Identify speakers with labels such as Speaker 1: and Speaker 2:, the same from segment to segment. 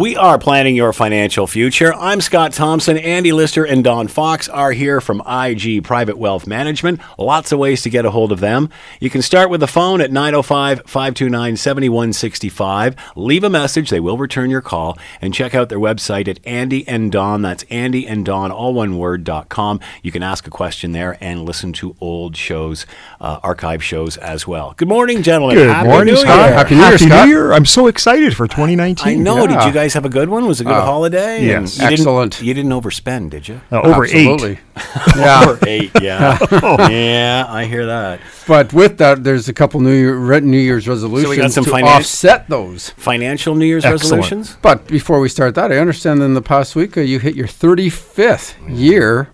Speaker 1: We are planning your financial future. I'm Scott Thompson. Andy Lister and Don Fox are here from IG Private Wealth Management. Lots of ways to get a hold of them. You can start with the phone at 905 529 7165. Leave a message, they will return your call, and check out their website at Andy and Don. That's Andy and Don, all one word, dot com. You can ask a question there and listen to old shows, uh, archive shows as well. Good morning, gentlemen.
Speaker 2: Good
Speaker 1: Happy
Speaker 2: morning,
Speaker 1: New
Speaker 2: Scott.
Speaker 1: Year.
Speaker 2: Happy New Year,
Speaker 3: Happy
Speaker 2: Scott.
Speaker 3: New Year. I'm so excited for 2019.
Speaker 1: I know. Did you guys have a good one? Was it a good holiday?
Speaker 3: yes.
Speaker 1: And you didn't-
Speaker 2: Excellent.
Speaker 1: you didn't overspend, did you?
Speaker 3: Uh, over
Speaker 2: Absolutely.
Speaker 3: eight.
Speaker 2: yeah.
Speaker 1: Over eight, yeah. yeah, I hear that.
Speaker 2: But with that, there's a couple New Year New Year's resolutions
Speaker 1: some
Speaker 2: to
Speaker 1: finan-
Speaker 2: offset those.
Speaker 1: Financial New Year's
Speaker 3: Excellent.
Speaker 1: resolutions?
Speaker 2: But before we start that, I understand in the past week uh, you hit your 35th year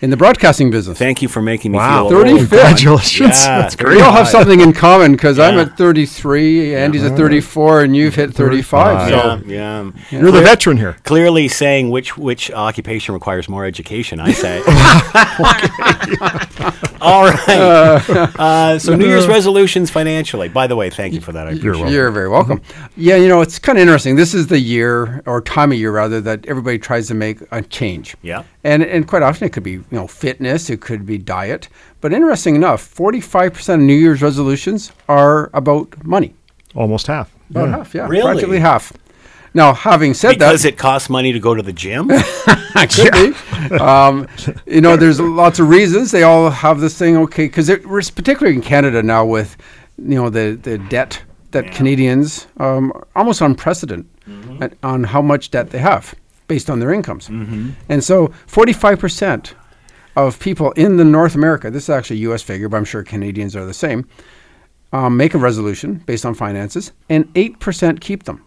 Speaker 2: in the broadcasting business.
Speaker 1: Thank you for making me
Speaker 3: Wow.
Speaker 1: feel old.
Speaker 2: 35th.
Speaker 3: Congratulations.
Speaker 1: Yeah,
Speaker 3: That's
Speaker 1: great.
Speaker 2: we all have something in common because I'm at 33, Andy's at 34, and you've hit 35.
Speaker 1: Yeah,
Speaker 2: So
Speaker 1: yeah.
Speaker 3: You're the veteran here.
Speaker 1: Clearly saying which which occupation requires more education, I say. All right. Uh, uh, so New Year's uh, resolutions financially. By the way, thank you for that. I appreciate
Speaker 3: You're welcome.
Speaker 2: You're very welcome. Mm-hmm. Yeah, you know, it's kind of interesting. This is the year or time of year rather that everybody tries to make a change.
Speaker 1: Yeah.
Speaker 2: And and quite often it could be, you know, fitness, it could be diet. But interesting enough, 45% of New Year's resolutions are about money.
Speaker 3: Almost half.
Speaker 2: About
Speaker 3: Yeah.
Speaker 2: half, yeah.
Speaker 1: Really?
Speaker 2: Practically half. Now, having said
Speaker 1: Because
Speaker 2: that,
Speaker 1: it costs money to go to the gym?
Speaker 2: could. Um, you know, there's lots of reasons. They all have this thing, okay, because particularly in Canada now with, you know, the, the debt that Canadians, um, almost unprecedented at, on how much debt they have based on their incomes. And so 45% of people in the North America, this is actually a U.S. figure, but I'm sure Canadians are the same, um, make a resolution based on finances, and 8% keep them.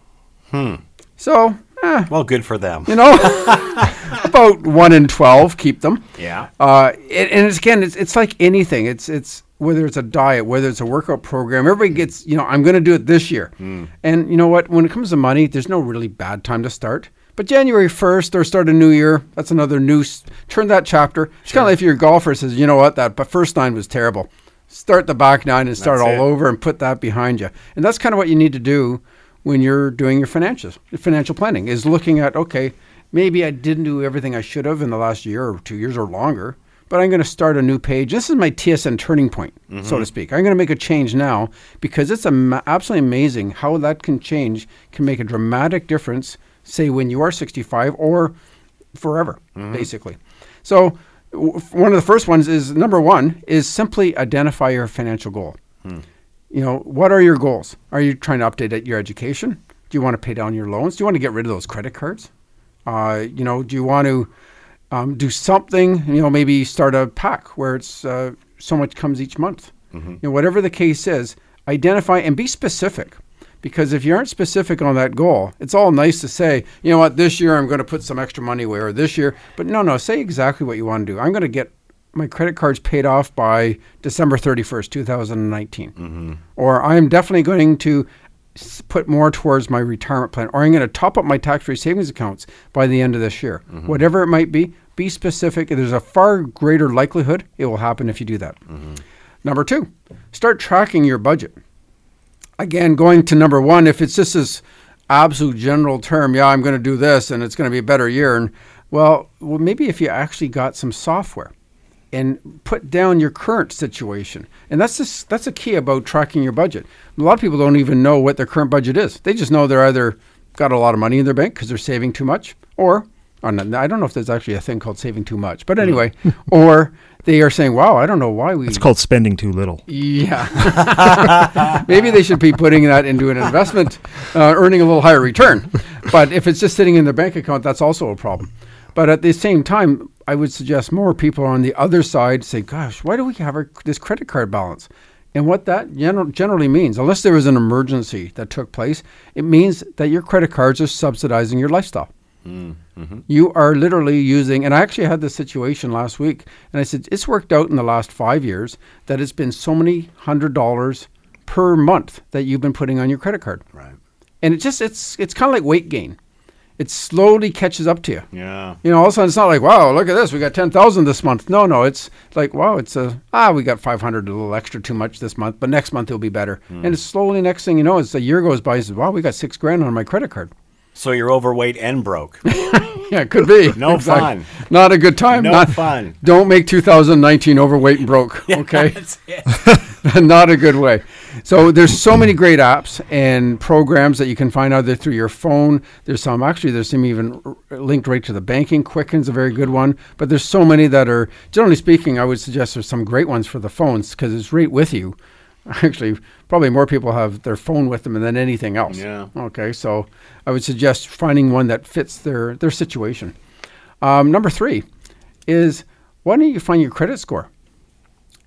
Speaker 2: Hmm. So, eh,
Speaker 1: well, good for them.
Speaker 2: you know, about one in twelve keep them.
Speaker 1: Yeah.
Speaker 2: Uh, it, and it's, again, it's, it's like anything. It's it's whether it's a diet, whether it's a workout program. Everybody gets, you know, I'm going to do it this year. And you know what? When it comes to money, there's no really bad time to start. But January 1st or start a new year, that's another new. Turn that chapter. It's kind of like if your golfer says, you know what, that but first nine was terrible. Start the back nine and start
Speaker 1: That's
Speaker 2: all
Speaker 1: it.
Speaker 2: over and put that behind you. And that's kind of what you need to do when you're doing your financials, financial planning is looking at okay, maybe I didn't do everything I should have in the last year or two years or longer, but I'm going to start a new page. This is my TSN turning point, so mm-hmm. to speak. I'm going to make a change now because it's ama- absolutely amazing how that can change, can make a dramatic difference, say when you are 65 or forever, basically. So w- one of the first ones is number one is simply identify your financial goal. You know, what are your goals? Are you trying to update your education? Do you want to pay down your loans? Do you want to get rid of those credit cards? Uh, you know, do you want to um, do something? You know, maybe start a pack where it's uh, so much comes each month. You know, whatever the case is, identify and be specific. Because if you aren't specific on that goal, it's all nice to say, you know what, this year I'm going to put some extra money away, or this year, but no, no, say exactly what you want to do. I'm going to get my credit cards paid off by December 31st, 2019. Mm-hmm. Or I'm definitely going to put more towards my retirement plan, or I'm going to top up my tax free savings accounts by the end of this year. Mm-hmm. Whatever it might be, be specific. There's a far greater likelihood it will happen if you do that. Mm-hmm. Number two, start tracking your budget. Again, going to number one, if it's just this absolute general term, yeah, I'm going to do this and it's going to be a better year. And well, well, maybe if you actually got some software and put down your current situation, and that's just, that's a key about tracking your budget. A lot of people don't even know what their current budget is. They just know they're either got a lot of money in their bank because they're saving too much, or or not- I don't know if there's actually a thing called saving too much, but anyway, or they are saying, "Wow, I don't know why we."
Speaker 3: It's called spending too little.
Speaker 2: Yeah. Maybe they should be putting that into an investment, uh, earning a little higher return. But if it's just sitting in their bank account, that's also a problem. But at the same time, I would suggest more people on the other side say, gosh, why do we have our, this credit card balance? And what that gener- generally means, unless there was an emergency that took place, it means that your credit cards are subsidizing your lifestyle. You are literally using, and I actually had this situation last week, and I said, it's worked out in the last five years that it's been so many hundred dollars per month that you've been putting on your credit card.
Speaker 1: Right.
Speaker 2: And it just, it's, it's kind of like weight gain. It slowly catches up to you.
Speaker 1: Yeah.
Speaker 2: You know, all of a sudden it's not like, wow, look at this, we got 10,000 this month. No, no, it's like, wow, it's a, ah, we got 500, a little extra too much this month, but next month it'll be better. And it's slowly, next thing you know, as the year goes by, you say, wow, we got six grand on my credit card.
Speaker 1: So you're overweight and broke.
Speaker 2: Yeah, it could be.
Speaker 1: No fun.
Speaker 2: Not a good time.
Speaker 1: No
Speaker 2: Not
Speaker 1: fun.
Speaker 2: Don't make 2019 overweight and broke. Okay.
Speaker 1: That's it.
Speaker 2: not a good way. So there's so many great apps and programs that you can find either through your phone. There's some actually there's some even linked right to the banking. Quicken's a very good one, but there's so many that are generally speaking. I would suggest there's some great ones for the phones because it's right with you. Actually, probably more people have their phone with them than anything else.
Speaker 1: Yeah.
Speaker 2: Okay, so I would suggest finding one that fits their their situation. Um, number three is why don't you find your credit score?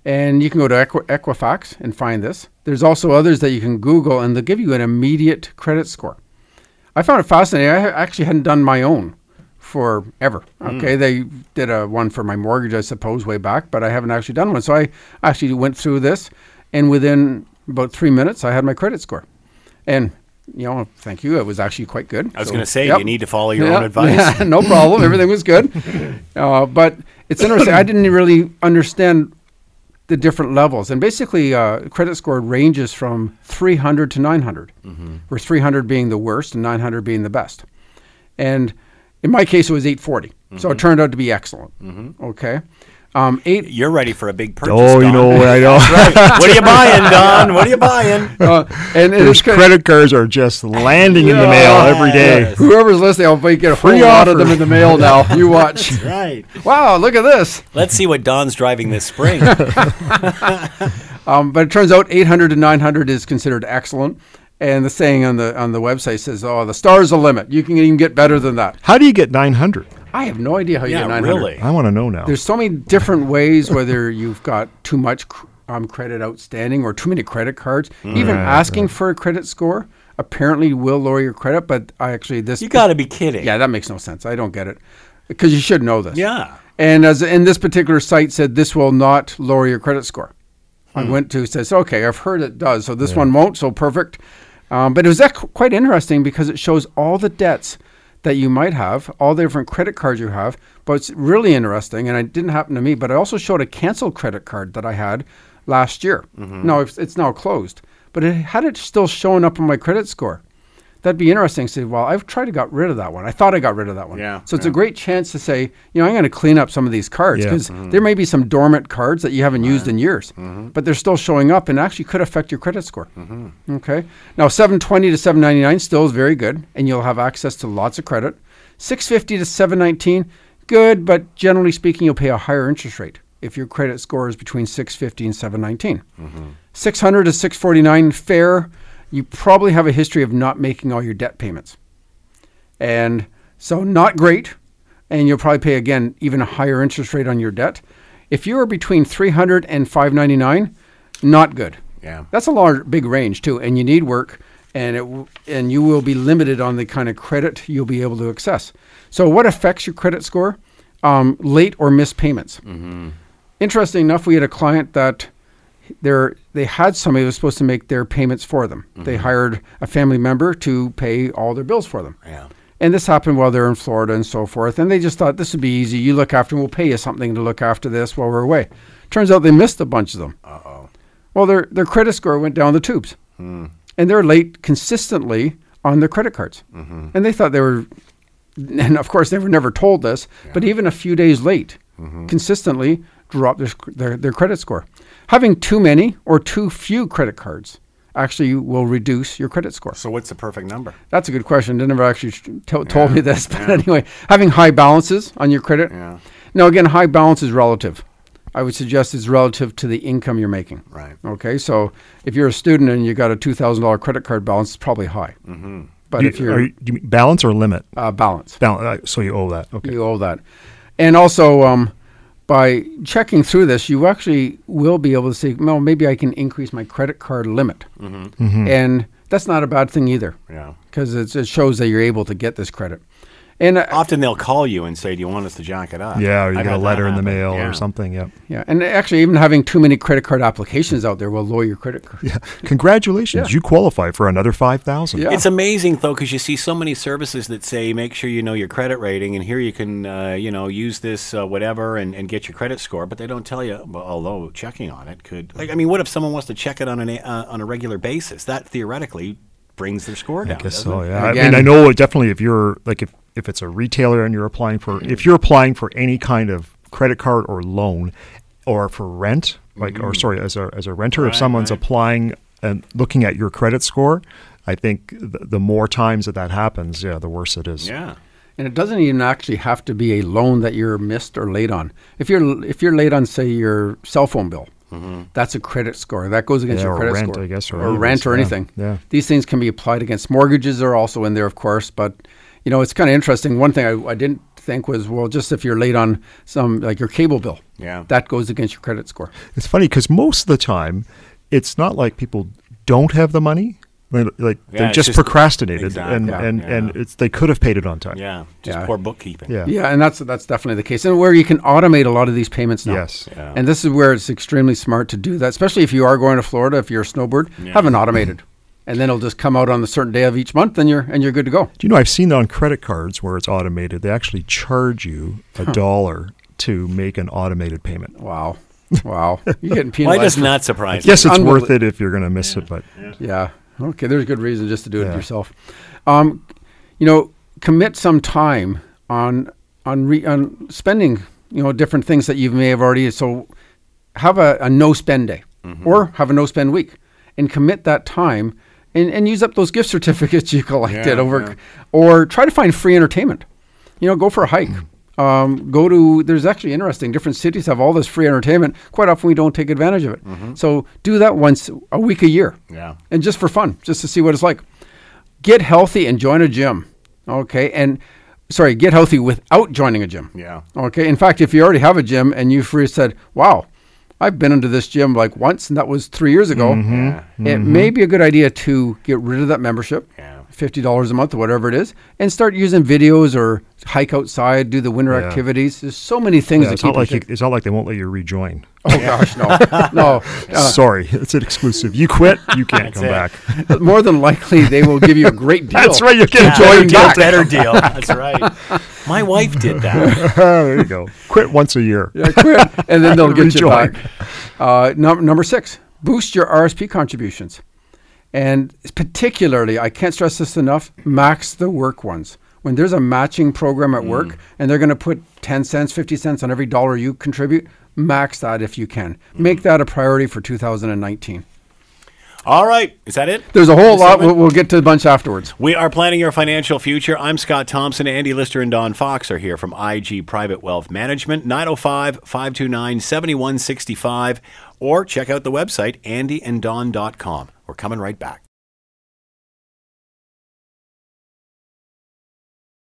Speaker 2: And you can go to Equi- Equifax and find this. There's also others that you can Google, and they'll give you an immediate credit score. I found it fascinating. I actually hadn't done my own forever. Okay, they did a one for my mortgage, I suppose, way back, but I haven't actually done one. So I actually went through this, and within about three minutes, I had my credit score. And you know, thank you. It was actually quite good.
Speaker 1: I was
Speaker 2: So,
Speaker 1: going to say,
Speaker 2: yep.
Speaker 1: you need to follow your own advice.
Speaker 2: yeah, no problem. Everything was good. Uh, but it's interesting. I didn't really understand the different levels. And basically, uh, credit score ranges from 300 to 900, where 300 being the worst and 900 being the best. And in my case, it was 840. So it turned out to be excellent. Okay. Um, eight,
Speaker 1: You're ready for a big purchase.
Speaker 3: Oh, you know what I know.
Speaker 1: what are you buying, Don? What are you buying?
Speaker 2: uh, and, and
Speaker 3: Those
Speaker 2: it's
Speaker 3: credit cards are just landing in the mail every day.
Speaker 1: Yes.
Speaker 2: whoever's listening, I'll get a whole
Speaker 3: Free
Speaker 2: lot of
Speaker 3: offer.
Speaker 2: them in the mail now. You watch.
Speaker 1: Right.
Speaker 2: wow, look at this.
Speaker 1: Let's see what Don's driving this spring.
Speaker 2: Um, but it turns out 800 to 900 is considered excellent. And the saying on the on the website says, "Oh, the star's the limit. You can even get better than that."
Speaker 3: How do you get 900?
Speaker 2: I have no idea how you
Speaker 1: yeah,
Speaker 2: get 900.
Speaker 1: really.
Speaker 3: I want to know now.
Speaker 2: There's so many different ways whether you've got too much cr- um, credit outstanding or too many credit cards. Even
Speaker 3: Right,
Speaker 2: asking for a credit score apparently will lower your credit. But I actually this
Speaker 1: You got to be kidding.
Speaker 2: yeah that makes no sense. I don't get it because you should know this.
Speaker 1: Yeah.
Speaker 2: And as in this particular site said, this will not lower your credit score. I went to says, okay, I've heard it does, so this one won't. So perfect. Um, but it was that qu- quite interesting because it shows all the debts that you might have, all the different credit cards you have. But it's really interesting, and it didn't happen to me. But I also showed a canceled credit card that I had last year. Mm-hmm. No, it's, it's now closed, but it had it still showing up on my credit score. That'd be interesting. to Say, well, I've tried to got rid of that one. I thought I got rid of that one.
Speaker 1: Yeah,
Speaker 2: So it's
Speaker 1: yeah.
Speaker 2: a great chance to say, you know, I'm going to clean up some of these cards
Speaker 3: Yeah.
Speaker 2: because mm-hmm. there may be some dormant cards that you haven't used in years, mm-hmm. but they're still showing up and actually could affect your credit score. Mm-hmm. Okay. Now, 720 to 799 still is very good, and you'll have access to lots of credit. 650 to 719, good, but generally speaking, you'll pay a higher interest rate if your credit score is between 650 and 719. 600 to 649, fair. You probably have a history of not making all your debt payments. And so, not great. And you'll probably pay again even a higher interest rate on your debt. If you are between 300 and 599, not good.
Speaker 1: Yeah.
Speaker 2: That's a large, big range too, and you need work, and it w- and you will be limited on the kind of credit you'll be able to access. So, what affects your credit score? Um, late or missed payments. Interesting enough, we had a client that there they had somebody who was supposed to make their payments for them. They mm-hmm. hired a family member to pay all their bills for them.
Speaker 1: Yeah.
Speaker 2: And this happened while they're in Florida and so forth. And they just thought this would be easy. You look after, them. we'll pay you something to look after this while we're away. Turns out they missed a bunch of them.
Speaker 1: Uh oh.
Speaker 2: Well, their their credit score went down the tubes, hmm. and they're late consistently on their credit cards. Mm-hmm. And they thought they were, and of course they were never told this, but even a few days late, mm-hmm. consistently dropped their, their their credit score. Having too many or too few credit cards actually will reduce your credit score.
Speaker 1: So what's the perfect number?
Speaker 2: That's a good question. They never actually sh- to- told me this, but anyway, having high balances on your credit.
Speaker 1: Yeah.
Speaker 2: Now, again, high balance is relative. I would suggest it's relative to the income you're making.
Speaker 1: Right.
Speaker 2: Okay, so if you're a student and you got a two thousand dollar credit card balance, it's probably high. Mm-hmm. But
Speaker 3: You-
Speaker 2: if you're
Speaker 3: are you, do you mean balance or limit?
Speaker 2: uh, balance,
Speaker 3: Balance. Uh, so you owe that. Okay.
Speaker 2: you owe that. And also, um, by checking through this, you actually will be able to say, well, maybe I can increase my credit card limit,
Speaker 3: Mm-hmm.
Speaker 2: and that's not a bad thing either,
Speaker 1: Yeah.
Speaker 2: because it shows that you're able to get this credit. And uh,
Speaker 1: Often they'll call you and say, "Do you want us to jack it up?"
Speaker 3: Yeah, or you
Speaker 1: I've
Speaker 3: get a letter in the
Speaker 1: happen.
Speaker 3: mail
Speaker 1: Yeah.
Speaker 3: or something. Yeah.
Speaker 2: yeah, and actually, even having too many credit card applications out there will lower your credit card.
Speaker 3: Yeah. Congratulations.
Speaker 2: Yeah.
Speaker 3: You qualify for another 5000
Speaker 2: Yeah.
Speaker 1: It's amazing though because you see so many services that say make sure you know your credit rating and here you can uh, you know use this uh, whatever and, and get your credit score, but they don't tell you. Well, although checking on it could like I mean, what if someone wants to check it on an a- uh, on a regular basis? That theoretically brings their score down.
Speaker 3: I guess so.
Speaker 1: it?
Speaker 3: Yeah. I mean, I know definitely if you're like if if it's a retailer and you're applying for if you're applying for any kind of credit card or loan or for rent, like or sorry, as a as a renter,
Speaker 1: Mm-hmm. Right,
Speaker 3: if someone's
Speaker 1: right.
Speaker 3: applying and looking at your credit score, I think the, the more times that that happens, yeah, the worse it is.
Speaker 1: Yeah.
Speaker 2: And it doesn't even actually have to be a loan that you're missed or late on. If you're if you're late on, say, your cell phone bill, that's a credit score. That goes against
Speaker 3: Yeah,
Speaker 2: your
Speaker 3: or
Speaker 2: credit
Speaker 3: rent,
Speaker 2: score.
Speaker 3: I guess, or
Speaker 2: or rent
Speaker 3: those,
Speaker 2: or
Speaker 3: yeah,
Speaker 2: anything.
Speaker 3: yeah.
Speaker 2: These things can be applied against mortgages. Are also in there, of course. But you know, it's kind of interesting. One thing I, I didn't think was well, just if you're late on some like your cable bill,
Speaker 1: Yeah.
Speaker 2: that goes against your credit score.
Speaker 3: It's funny because most of the time, it's not like people don't have the money. Like, like
Speaker 1: Yeah,
Speaker 3: they
Speaker 1: it's
Speaker 3: just,
Speaker 1: just-
Speaker 3: procrastinated,
Speaker 1: exactly,
Speaker 3: and
Speaker 1: yeah,
Speaker 3: and
Speaker 1: yeah.
Speaker 3: and it's they could have paid it on time.
Speaker 1: Yeah. Just
Speaker 2: Yeah.
Speaker 1: poor bookkeeping.
Speaker 3: Yeah.
Speaker 2: Yeah, and that's that's definitely the case, and where you can automate a lot of these payments now.
Speaker 3: Yes.
Speaker 1: Yeah.
Speaker 2: And this is where it's extremely smart to do that, especially if you are going to Florida. If you're a snowbird,
Speaker 1: Yeah.
Speaker 2: have an automated, and then it'll just come out on a certain day of each month, and you're and you're good to go.
Speaker 3: Do you know I've seen that on credit cards where it's automated. They actually charge you a dollar to make an automated payment.
Speaker 2: Wow, wow, you're getting
Speaker 1: Why
Speaker 2: penalized.
Speaker 1: does
Speaker 2: for-
Speaker 1: not surprise
Speaker 3: Yes, it's
Speaker 2: Unbelievable.
Speaker 3: worth it if you're going to miss it, but
Speaker 2: Yeah. Okay. There's good reason just to do it
Speaker 3: Yeah.
Speaker 2: yourself. Um, you know, commit some time on on re, on spending. You know, different things that you may have already. So, have a, a no spend day, or have a no spend week, and commit that time, and, and use up those gift certificates you collected
Speaker 1: Yeah,
Speaker 2: over,
Speaker 1: yeah.
Speaker 2: or try to find free entertainment. You know, go for a hike. Um, go to there's actually interesting different cities have all this free entertainment quite often we don't take advantage of it so do that once a week a year
Speaker 1: Yeah.
Speaker 2: and just for fun, just to see what it's like. Get healthy and join a gym. Okay, and sorry, get healthy without joining a gym.
Speaker 1: Yeah.
Speaker 2: Okay. In fact, if you already have a gym and you've said, "Wow, I've been into this gym like once, and that was three years ago," mm-hmm.
Speaker 1: Yeah.
Speaker 2: it may be a good idea to get rid of that membership.
Speaker 1: Yeah.
Speaker 2: Fifty dollars a month or whatever it is, and start using videos or hike outside, do the winter
Speaker 3: Yeah.
Speaker 2: activities. There's so many things
Speaker 3: yeah, it's
Speaker 2: keep.
Speaker 3: not like you, it's not like they won't let you rejoin.
Speaker 2: oh gosh, no, no. Uh,
Speaker 3: Sorry, it's an exclusive. You quit, you can't come
Speaker 1: it.
Speaker 3: back.
Speaker 2: But more than likely, they will give you a great deal.
Speaker 3: That's right. You can
Speaker 1: better
Speaker 3: join
Speaker 1: deal,
Speaker 3: back.
Speaker 1: better deal. That's right. My wife did that.
Speaker 3: there you go. Quit once a year.
Speaker 2: Yeah, quit, and then they'll get you back. Uh, num- number six, boost your RSP contributions, and particularly, I can't stress this enough: max the work ones. When there's a matching program at work, mm. and they're going to put ten cents, fifty cents on every dollar you contribute, max that if you can. Make mm. that a priority for 2019.
Speaker 1: All right. Is that it?
Speaker 2: There's a whole lot. We'll, we'll get to a bunch afterwards.
Speaker 1: We are planning your financial future. I'm Scott Thompson. Andy Lister and Don Fox are here from IG Private Wealth Management, 905 529 7165. Or check out the website, andyanddon.com. We're coming right back.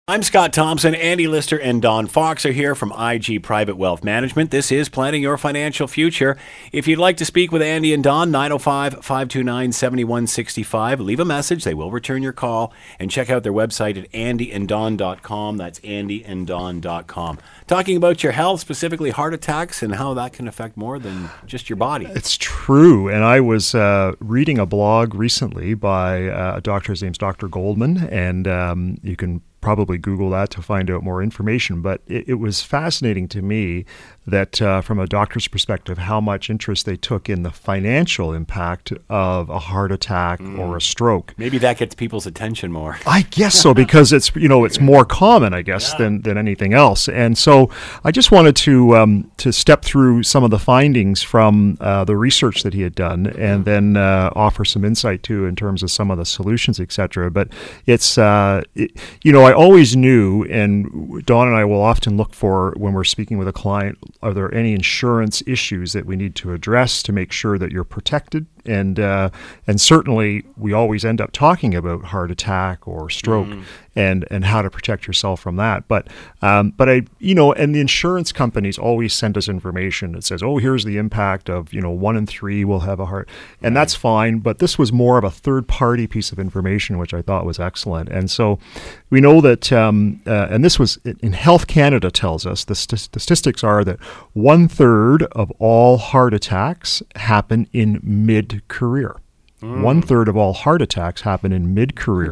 Speaker 1: I'm Scott Thompson. Andy Lister and Don Fox are here from IG Private Wealth Management. This is Planning Your Financial Future. If you'd like to speak with Andy and Don, 905 529 7165, leave a message. They will return your call. And check out their website at andyanddon.com. That's andyanddon.com. Talking about your health, specifically heart attacks, and how that can affect more than just your body.
Speaker 3: It's true. And I was uh, reading a blog recently by uh, a doctor. His name's Dr. Goldman. And um, you can probably Google that to find out more information. But it, it was fascinating to me that, uh, from a doctor's perspective, how much interest they took in the financial impact of a heart attack or a stroke.
Speaker 1: Maybe that gets people's attention more.
Speaker 3: I guess so because it's you know it's more common I guess than, than anything else, and so I just wanted to um, to step through some of the findings from uh, the research that he had done, and then uh, offer some insight too in terms of some of the solutions, etc. But it's uh, it, you know I always knew, and Don and I will often look for when we're speaking with a client, are there any insurance issues that we need to address to make sure that you're protected and uh, and certainly we always end up talking about heart attack or stroke and and how to protect yourself from that. But um, but I you know and the insurance companies always send us information that says oh here's the impact of you know one in three will have a heart and that's fine. But this was more of a third party piece of information which I thought was excellent. And so we know that um, uh, and this was in Health Canada tells us the st- statistics are that one third of all heart attacks happen in mid career. One third of all heart attacks happen in mid career.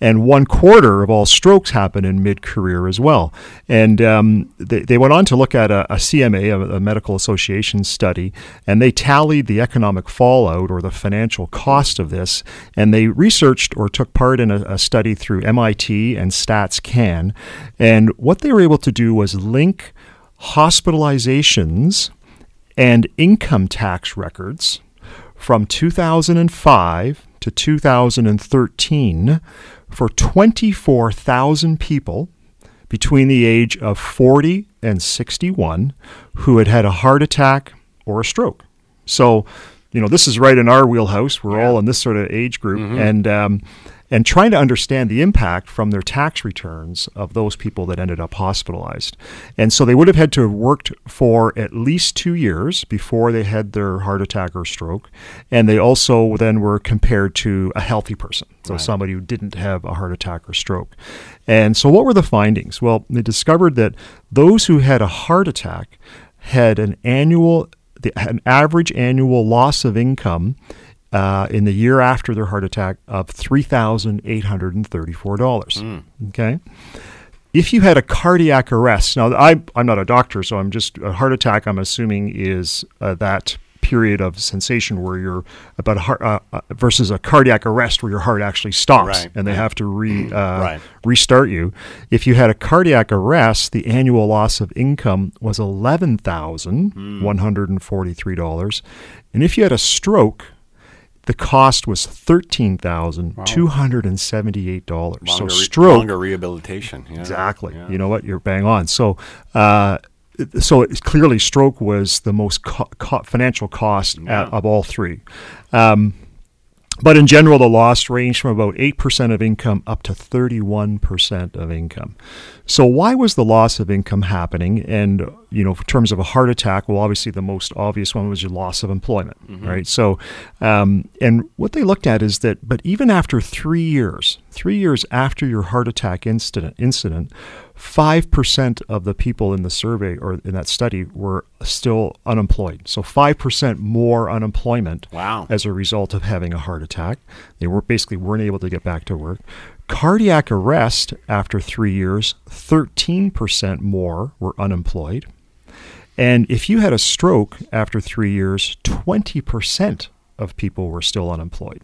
Speaker 3: And one quarter of all strokes happen in mid career as well. And um, they, they went on to look at a, a CMA, a, a medical association study, and they tallied the economic fallout or the financial cost of this. And they researched or took part in a, a study through MIT and Stats Can. And what they were able to do was link hospitalizations and income tax records from 2005 to 2013 for 24,000 people between the age of 40 and 61 who had had a heart attack or a stroke. So, you know, this is right in our wheelhouse. We're all in this sort of age group, and um, and trying to understand the impact from their tax returns of those people that ended up hospitalized. And so they would have had to have worked for at least two years before they had their heart attack or stroke. And they also then were compared to a healthy person, so somebody who didn't have a heart attack or stroke. And so what were the findings? Well, they discovered that those who had a heart attack had an annual the, an average annual loss of income uh, in the year after their heart attack of three thousand eight hundred and thirty-four dollars. Okay. If you had a cardiac arrest, now I, I'm not a doctor, so I'm just a heart attack. I'm assuming is uh, that period of sensation where you're about a heart uh, uh, versus a cardiac arrest where your heart actually stops
Speaker 1: Right,
Speaker 3: and they have to re uh,
Speaker 1: Right.
Speaker 3: restart you. If you had a cardiac arrest, the annual loss of income was eleven thousand one hundred and forty-three dollars, and if you had a stroke, the cost was thirteen thousand two hundred and seventy-eight dollars. So stroke,
Speaker 1: longer rehabilitation. Yeah.
Speaker 3: exactly.
Speaker 1: Yeah.
Speaker 3: You know what? You're bang on. So. Uh, so it's clearly, stroke was the most co- co- financial cost at, of all three. Um, but in general, the loss ranged from about 8% of income up to 31% of income. So, why was the loss of income happening? And, you know, in terms of a heart attack, well, obviously the most obvious one was your loss of employment, right? So, um, and what they looked at is that, but even after three years, three years after your heart attack incident, incident, 5% of the people in the survey or in that study were still unemployed. So 5% more unemployment
Speaker 1: Wow.
Speaker 3: as a result of having a heart attack. They were basically weren't able to get back to work. Cardiac arrest after three years, 13% more were unemployed. And if you had a stroke after three years, 20% of people were still unemployed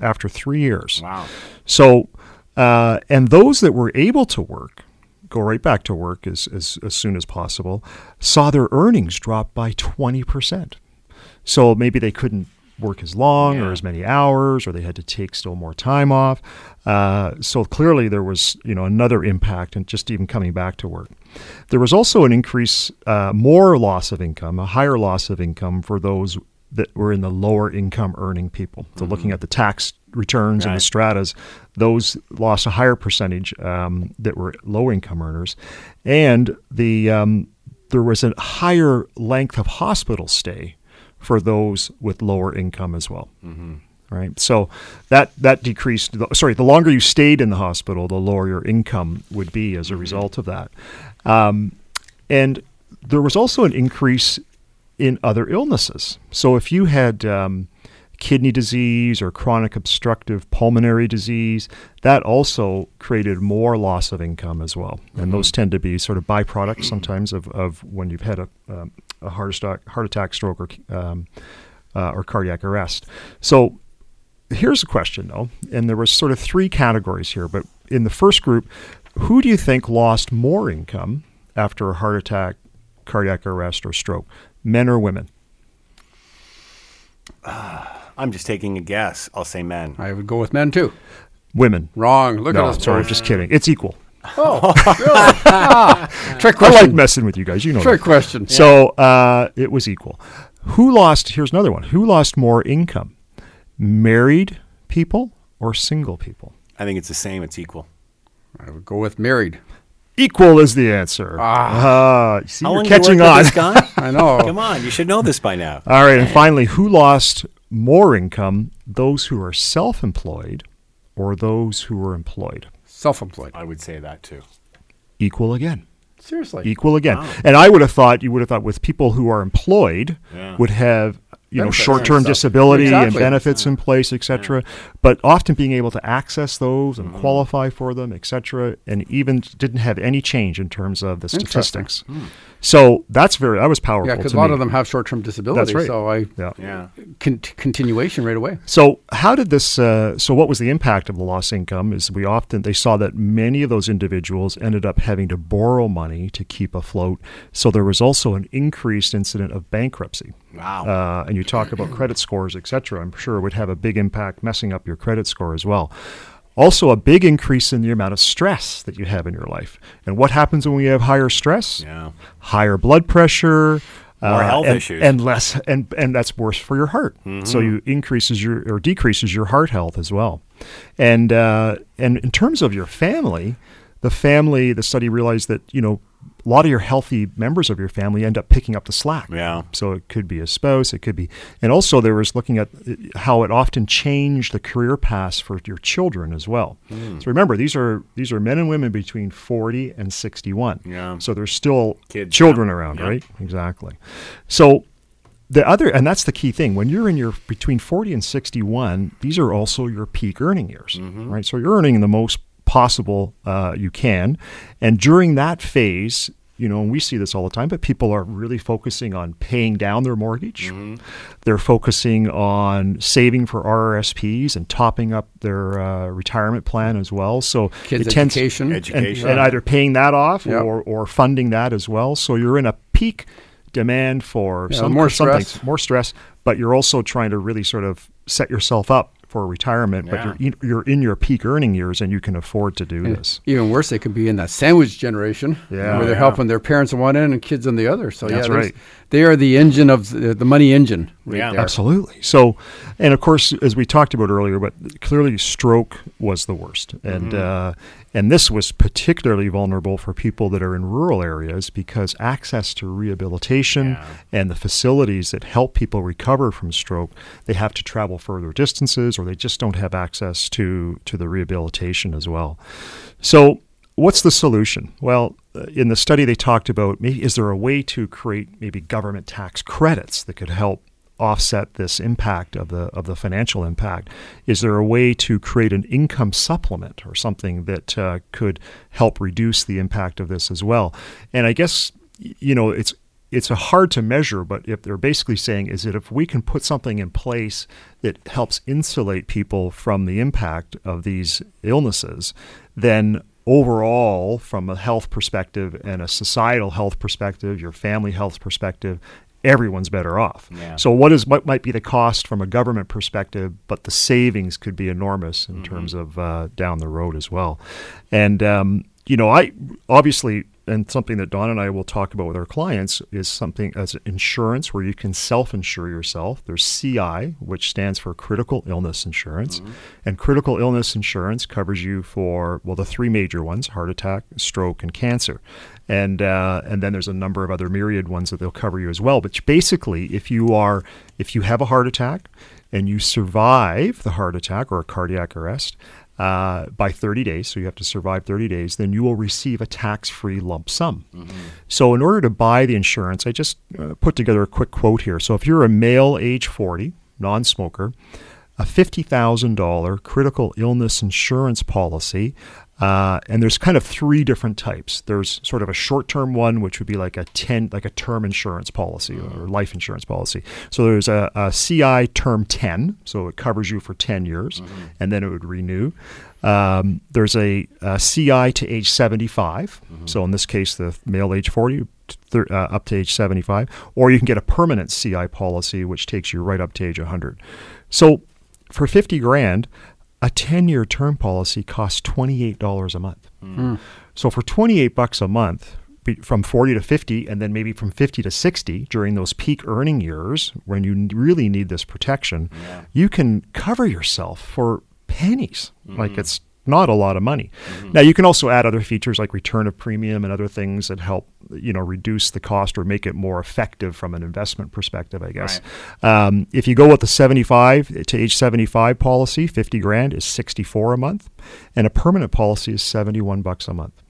Speaker 3: after three years.
Speaker 1: Wow.
Speaker 3: So, uh, and those that were able to work, go right back to work as, as, as soon as possible, saw their earnings drop by 20%. So maybe they couldn't work as long or as many hours, or they had to take still more time off. Uh, so clearly there was, you know, another impact and just even coming back to work. There was also an increase, uh, more loss of income, a higher loss of income for those that were in the lower income earning people. So looking at the tax returns and the stratas, those lost a higher percentage um, that were low income earners, and the um, there was a higher length of hospital stay for those with lower income as well. Right, so that that decreased. the- Sorry, the longer you stayed in the hospital, the lower your income would be as a result of that. Um, and there was also an increase in other illnesses. So if you had um, kidney disease or chronic obstructive pulmonary disease, that also created more loss of income as well. And those tend to be sort of byproducts sometimes of, of when you've had a, um, a heart, attack, heart attack, stroke, or, um, uh, or cardiac arrest. So here's a question though, and there were sort of three categories here. But in the first group, who do you think lost more income after a heart attack, cardiac arrest, or stroke? Men or women?
Speaker 1: I'm just taking a guess. I'll say men.
Speaker 2: I would go with men too.
Speaker 3: Women.
Speaker 2: Wrong. Look
Speaker 3: no,
Speaker 2: at us.
Speaker 3: sorry,
Speaker 2: both.
Speaker 3: just kidding. It's equal.
Speaker 2: Oh, really? Ah, trick
Speaker 3: I like messing with you guys. You know.
Speaker 2: trick
Speaker 3: that.
Speaker 2: question.
Speaker 3: So uh, it was equal. Who lost? Here's another one. Who lost more income? Married people or single people?
Speaker 1: I think it's the same. It's equal.
Speaker 2: I would go with married.
Speaker 3: Equal is the answer. Ah, see,
Speaker 1: How
Speaker 3: you're
Speaker 1: long have you
Speaker 3: catching on.
Speaker 1: with this guy?
Speaker 2: I know.
Speaker 1: Come on, you should know this by now.
Speaker 3: All right, and finally, who lost more income? Those who are self-employed or those who were employed?
Speaker 2: Self-employed.
Speaker 1: I would say that too.
Speaker 3: Equal again.
Speaker 2: Seriously.
Speaker 3: Equal again.
Speaker 1: Wow.
Speaker 3: And I would have thought you would have thought with people who are employed
Speaker 1: Yeah.
Speaker 3: would have you know short-term
Speaker 2: and stuff.
Speaker 3: disability and
Speaker 2: Exactly.
Speaker 3: benefits in place, etc. But often being able to access those and mm-hmm. qualify for them, etc. And even didn't have any change in terms of the
Speaker 2: Interesting.
Speaker 3: statistics. Hmm. So that's very that was powerful.
Speaker 2: Yeah, because a lot
Speaker 3: me.
Speaker 2: of them have short-term disability.
Speaker 3: right.
Speaker 2: So I
Speaker 3: Yeah.
Speaker 1: Yeah.
Speaker 2: con- continuation right away.
Speaker 3: So how did this? Uh, so what was the impact of the lost income? Is we often they saw that many of those individuals ended up having to borrow money to keep afloat. So there was also an increased incident of bankruptcy.
Speaker 1: Wow.
Speaker 3: Uh, and you talk about credit scores, et cetera. I'm sure it would have a big impact, messing up your credit score as well. Also, a big increase in the amount of stress that you have in your life. And what happens when we have higher stress?
Speaker 1: yeah.
Speaker 3: higher blood pressure, uh,
Speaker 1: health
Speaker 3: and,
Speaker 1: issues.
Speaker 3: and less, and and that's worse for your heart.
Speaker 1: Mm-hmm.
Speaker 3: So you increases your or decreases your heart health as well. And uh, and in terms of your family, the family, the study realized that you know a lot of your healthy members of your family end up picking up the slack.
Speaker 1: Yeah.
Speaker 3: So it could be a spouse, it could be, and also there was looking at uh, how it often changed the career paths for your children as well.
Speaker 1: Hmm.
Speaker 3: So remember, these are these are men and women between forty and sixty-one.
Speaker 1: Yeah.
Speaker 3: So there's still
Speaker 1: Kids,
Speaker 3: children
Speaker 1: yeah.
Speaker 3: around,
Speaker 1: Yeah.
Speaker 3: right? Exactly. So the other, and that's the key thing. When you're in your between 40 and 61, these are also your peak earning years,
Speaker 1: Mm-hmm.
Speaker 3: right? So you're earning the most possible uh, you can, and during that phase. You know, and we see this all the time, but people are really focusing on paying down their mortgage.
Speaker 1: Mm-hmm.
Speaker 3: They're focusing on saving for RRSPs and topping up their uh, retirement plan as well. So
Speaker 2: Kids'
Speaker 3: it tends-
Speaker 2: education.
Speaker 3: and,
Speaker 1: Education.
Speaker 3: and either paying that off
Speaker 2: Yeah.
Speaker 3: or, or funding that as well. So you're in a peak demand for
Speaker 2: Yeah,
Speaker 3: some
Speaker 2: more
Speaker 3: some
Speaker 2: stress.
Speaker 3: things, more stress, but you're also trying to really sort of set yourself up for retirement.
Speaker 1: Yeah.
Speaker 3: But you're in, you're in your peak earning years and you can afford to do this.
Speaker 2: Even worse, they could be in that sandwich generation
Speaker 3: Yeah.
Speaker 2: where they're
Speaker 1: Yeah.
Speaker 2: helping their parents on one end and kids on the other. So
Speaker 3: That's
Speaker 2: yeah,
Speaker 3: right.
Speaker 2: they are the engine of the, the money engine. Right
Speaker 1: Yeah.
Speaker 2: there.
Speaker 3: Absolutely. So, and of course, as we talked about earlier, but clearly stroke was the worst, and uh, and this was particularly vulnerable for people that are in rural areas because access to rehabilitation
Speaker 1: Yeah.
Speaker 3: and the facilities that help people recover from stroke, they have to travel further distances, or they just don't have access to to the rehabilitation as well. So. What's the solution? Well, in the study, they talked about maybe is there a way to create maybe government tax credits that could help offset this impact of the of the financial impact? Is there a way to create an income supplement or something that uh, could help reduce the impact of this as well? And I guess you know it's it's hard to measure, but if they're basically saying is that if we can put something in place that helps insulate people from the impact of these illnesses, then overall, from a health perspective and a societal health perspective, your family health perspective, everyone's better off.
Speaker 1: Yeah.
Speaker 3: So what is what might be the cost from a government perspective, but the savings could be enormous in terms of uh, down the road as well. And um, you know, I obviously and something that Don and I will talk about with our clients is something as insurance where you can self-insure yourself. There's CI, which stands for critical illness insurance, and critical illness insurance covers you for well the three major ones: heart attack, stroke, and cancer. And uh, and then there's a number of other myriad ones that they'll cover you as well. But basically, if you are if you have a heart attack and you survive the heart attack or a cardiac arrest, uh, by 30 days, so you have to survive 30 days, then you will receive a tax free lump sum. So, in order to buy the insurance, I just uh, put together a quick quote here. So, if you're a male age 40, non smoker, a $50,000 critical illness insurance policy. Uh, and there's kind of three different types. There's sort of a short-term one, which would be like a ten, like a term insurance policy or life insurance policy. So there's a, a CI term 10, so it covers you for 10 years, and then it would renew. Um, there's a, a CI to age 75. So in this case, the male age 40 thir- uh, up to age 75, or you can get a permanent CI policy, which takes you right up to age 100. So for 50 grand, a 10 year term policy costs $28 a month. Hmm. Hmm. So for 28 bucks a month, from 40 to 50, and then maybe from 50 to 60 during those peak earning years when you really need this protection, you can cover yourself for pennies. Like hmm. it's not a lot of money. Now you can also add other features like return of premium and other things that help you know reduce the cost or make it more effective from an investment perspective. I guess um, if you go with the 75 to age 75 policy, 50 grand is 64 a month, and a permanent policy is 71 bucks a month.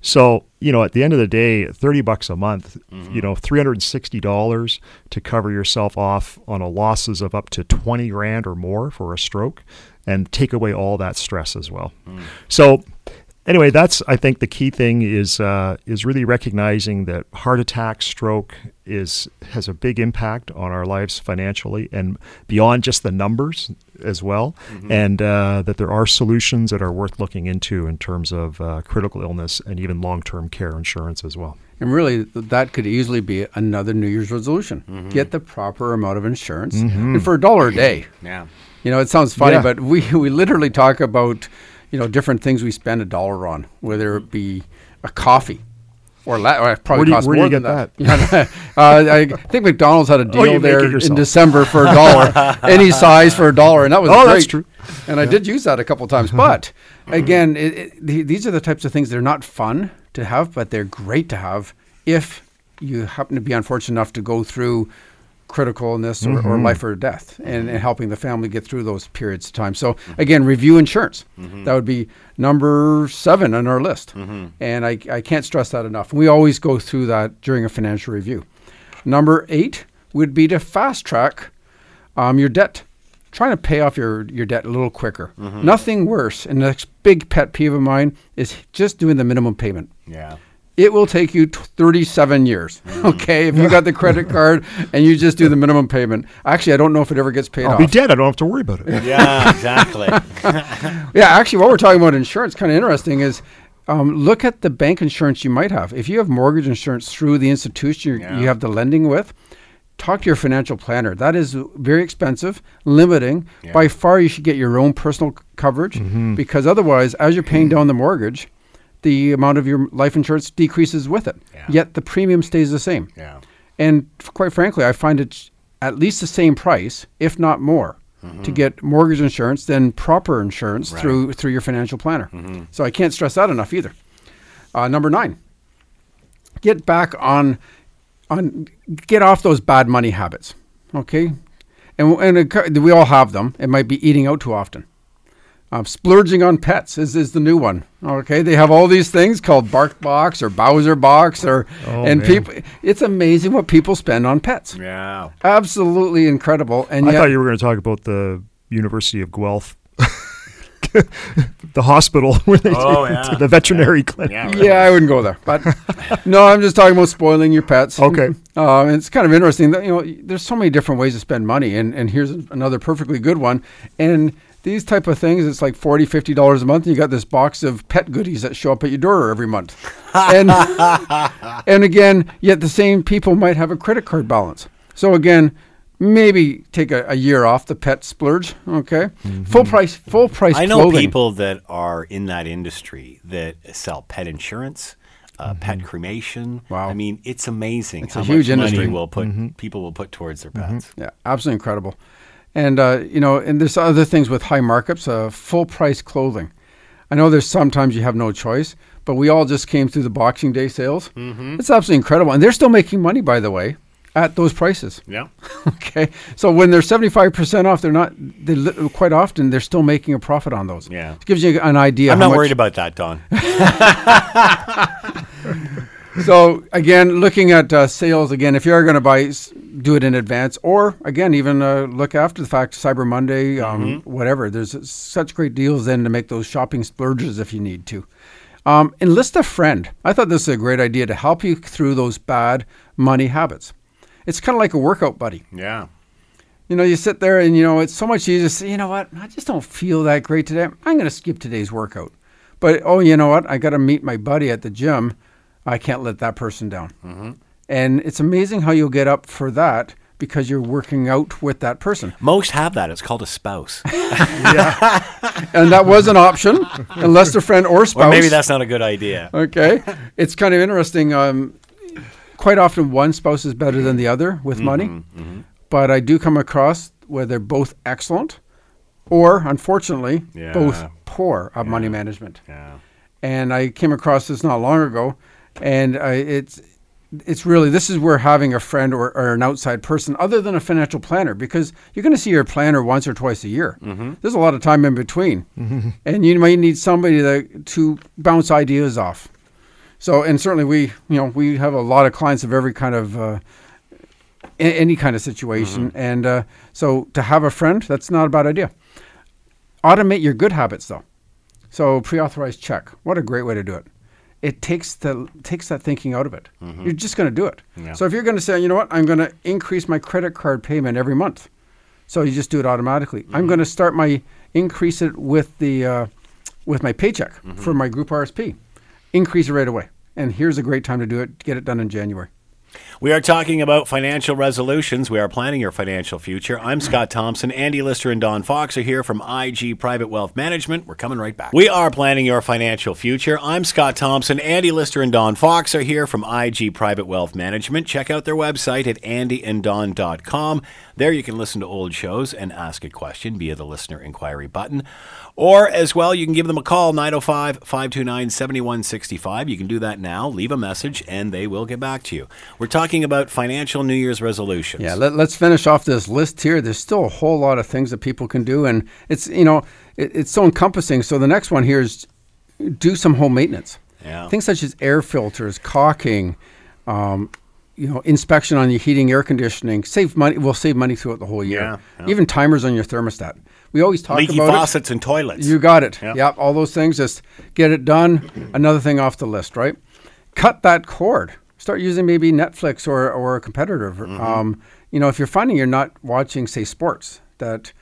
Speaker 3: So, you know, at the end of the day, 30 bucks a month, you know, $360 to cover yourself off on a losses of up to 20 grand or more for a stroke and take away all that stress as well. So, anyway, that's I think the key thing is uh, is really recognizing that heart attack, stroke is has a big impact on our lives financially and beyond just the numbers as well, and uh, that there are solutions that are worth looking into in terms of uh, critical illness and even long term care insurance as well.
Speaker 2: And really, that could easily be another New Year's resolution. Get the proper amount of insurance. And for a dollar a day,
Speaker 1: Yeah.
Speaker 2: You know, it sounds funny,
Speaker 3: Yeah.
Speaker 2: but we, we literally talk about, you know, different things we spend a dollar on, whether it be a coffee or, la- or probably
Speaker 3: you- do
Speaker 2: more than
Speaker 3: get
Speaker 2: that. uh, I think McDonald's had a deal
Speaker 3: Oh,
Speaker 2: there in. December for a dollar, any size for a dollar, and that was
Speaker 3: Oh,
Speaker 2: great.
Speaker 3: that's true.
Speaker 2: And I did use that a couple times. But again, it, it, the, these are the types of things that are not fun to have, but they're great to have if you happen to be unfortunate enough to go through critical illness or, or mm-hmm. life or death and, and helping the family get through those periods of time. So again, review insurance. Mm-hmm. That would be number seven on our list. Mm-hmm. And I, I can't stress that enough. We always go through that during a financial review. Number eight would be to fast track um, your debt. Trying to pay off your, your debt a little quicker. Nothing worse. And the next big pet peeve of mine is just doing the minimum payment.
Speaker 1: Yeah.
Speaker 2: It will take you 37 years. Mm. Okay, if you got the credit card and you just do the minimum payment. Actually, I don't know if it ever gets paid
Speaker 3: I'll
Speaker 2: off.
Speaker 3: be dead. I don't have to worry about it.
Speaker 1: Yeah, exactly.
Speaker 2: Yeah, actually, while we're talking about insurance, kind of interesting is um, look at the bank insurance you might have. If you have mortgage insurance through the institution you're-
Speaker 1: Yeah.
Speaker 2: you have the lending with, talk to your financial planner. That is very expensive, limiting.
Speaker 1: Yeah.
Speaker 2: By far, you should get your own personal c- coverage mm-hmm. because otherwise, as you're paying mm. down the mortgage, the amount of your life insurance decreases with it.
Speaker 1: Yeah.
Speaker 2: Yet the premium stays the same.
Speaker 1: yeah.
Speaker 2: And f- quite frankly, I find it at least the same price, if not more, to get mortgage insurance than proper insurance
Speaker 1: Right.
Speaker 2: through through your financial planner. So I can't stress that enough either. Uh, number nine, get back on on get off those bad money habits. Okay, and and it, we all have them. It might be eating out too often. Um, splurging on pets is, is the new one. Okay, they have all these things called Bark Box or Bowser Box, or
Speaker 3: Oh,
Speaker 2: and
Speaker 3: man.
Speaker 2: people. It's amazing what people spend on pets.
Speaker 1: Yeah.
Speaker 2: Absolutely incredible. And
Speaker 3: I
Speaker 2: yet,
Speaker 3: thought you were going to talk about the University of Guelph, the hospital where they
Speaker 1: Oh,
Speaker 3: take
Speaker 1: yeah.
Speaker 3: the veterinary clinic.
Speaker 1: Yeah. really.
Speaker 2: yeah, I wouldn't go there. But no, I'm just talking about spoiling your pets.
Speaker 3: Okay.
Speaker 2: Uh, it's kind of interesting that you know there's so many different ways to spend money, and and here's another perfectly good one. And these type of things, it's like 40 50 dollars a month, and you got this box of pet goodies that show up at your door every month. and and again, yet the same people might have a credit card balance. So again. Maybe take a, a year off the pet splurge. Okay, mm-hmm. full price, full price.
Speaker 1: I know
Speaker 2: clothing.
Speaker 1: people that are in that industry that sell pet insurance, uh, mm-hmm. pet cremation.
Speaker 2: Wow.
Speaker 1: I mean, it's amazing
Speaker 2: It's
Speaker 1: how
Speaker 2: a huge
Speaker 1: much money
Speaker 2: industry.
Speaker 1: will put mm-hmm. people will put towards their pets.
Speaker 2: Yeah, absolutely incredible. And uh, you know, and there's other things with high markups. Uh, full price clothing. I know there's sometimes you have no choice, but we all just came through the Boxing Day sales. Mm-hmm. It's absolutely incredible, and they're still making money, by the way, at those prices.
Speaker 1: Yeah.
Speaker 2: okay, so when they're 75% off, they're not. They li- quite often they're still making a profit on those.
Speaker 1: Yeah.
Speaker 2: it gives you an idea.
Speaker 1: I'm not
Speaker 2: much-
Speaker 1: worried about that, Don.
Speaker 2: So again, looking at uh, sales again, if you are going to buy, do it in advance, or again, even uh, look after the fact, Cyber Monday, um, whatever. There's such great deals then to make those shopping splurges if you need to. Um, enlist a friend. I thought this is a great idea to help you through those bad money habits. It's kind of like a workout buddy.
Speaker 1: yeah.
Speaker 2: You know, you sit there and you know it's so much easier to say, you know what, I just don't feel that great today. I'm going to skip today's workout. But oh, you know what, I got to meet my buddy at the gym. I can't let that person down.
Speaker 1: Mm-hmm.
Speaker 2: And it's amazing how you'll get up for that because you're working out with that person.
Speaker 1: Most have that. It's called a spouse.
Speaker 2: And that was an option, unless they're friend or spouse.
Speaker 1: or maybe that's not a good idea.
Speaker 2: okay. It's kind of interesting. Um, quite often, one spouse is better than the other with money,
Speaker 1: Mm-hmm,
Speaker 2: but I do come across where they're both excellent, or unfortunately,
Speaker 1: Yeah.
Speaker 2: both poor at money management.
Speaker 1: Yeah.
Speaker 2: And I came across this not long ago, and I, it's it's really this is where having a friend or, or an outside person other than a financial planner because you're going to see your planner once or twice a year there's a lot of time in between and you might need somebody that, to bounce ideas off So, and certainly we, you know, we have a lot of clients of every kind of, uh, a- any kind of situation. And uh, so to have a friend, that's not a bad idea. Automate your good habits though. So pre-authorized check. What a great way to do it. It takes the takes that thinking out of it. Mm-hmm. You're just going to do it.
Speaker 1: Yeah.
Speaker 2: So if you're going to say, you know what, I'm going to increase my credit card payment every month, so you just do it automatically. I'm mm-hmm. going to start my increase it with the uh, with my paycheck mm-hmm. for my group RSP. Increase it right away. And here's a great time to do it. Get it done in January.
Speaker 1: We are talking about financial resolutions. We are planning your financial future. I'm Scott Thompson. Andy Lister and Don Fox are here from IG Private Wealth Management. We're coming right back. We are planning your financial future. I'm Scott Thompson. Andy Lister and Don Fox are here from IG Private Wealth Management. Check out their website at andyanddon.com. There you can listen to old shows and ask a question via the listener inquiry button. Or as well, you can give them a call, 905 529 7165. You can do that now. Leave a message and they will get back to you. We're talking about financial New Year's resolutions.
Speaker 2: Yeah, let, us finish off this list here. There's still a whole lot of things that people can do, and it's you know it, it's so encompassing. So the next one here is do some home maintenance.
Speaker 1: Yeah.
Speaker 2: Things such as air filters, caulking, um, you know, inspection on your heating, air conditioning. Save money. We'll save money throughout the whole year.
Speaker 1: Yeah, yeah.
Speaker 2: Even timers on your thermostat. We always talk
Speaker 1: Leaky
Speaker 2: about it.
Speaker 1: faucets and toilets.
Speaker 2: You got it.
Speaker 1: Yeah.
Speaker 2: Yep, all those things. Just get it done. Another thing off the list, right? Cut that cord. Start using maybe Netflix or, or a competitor.
Speaker 1: Mm-hmm.
Speaker 2: Um, you know, if you're finding you're not watching, say, sports that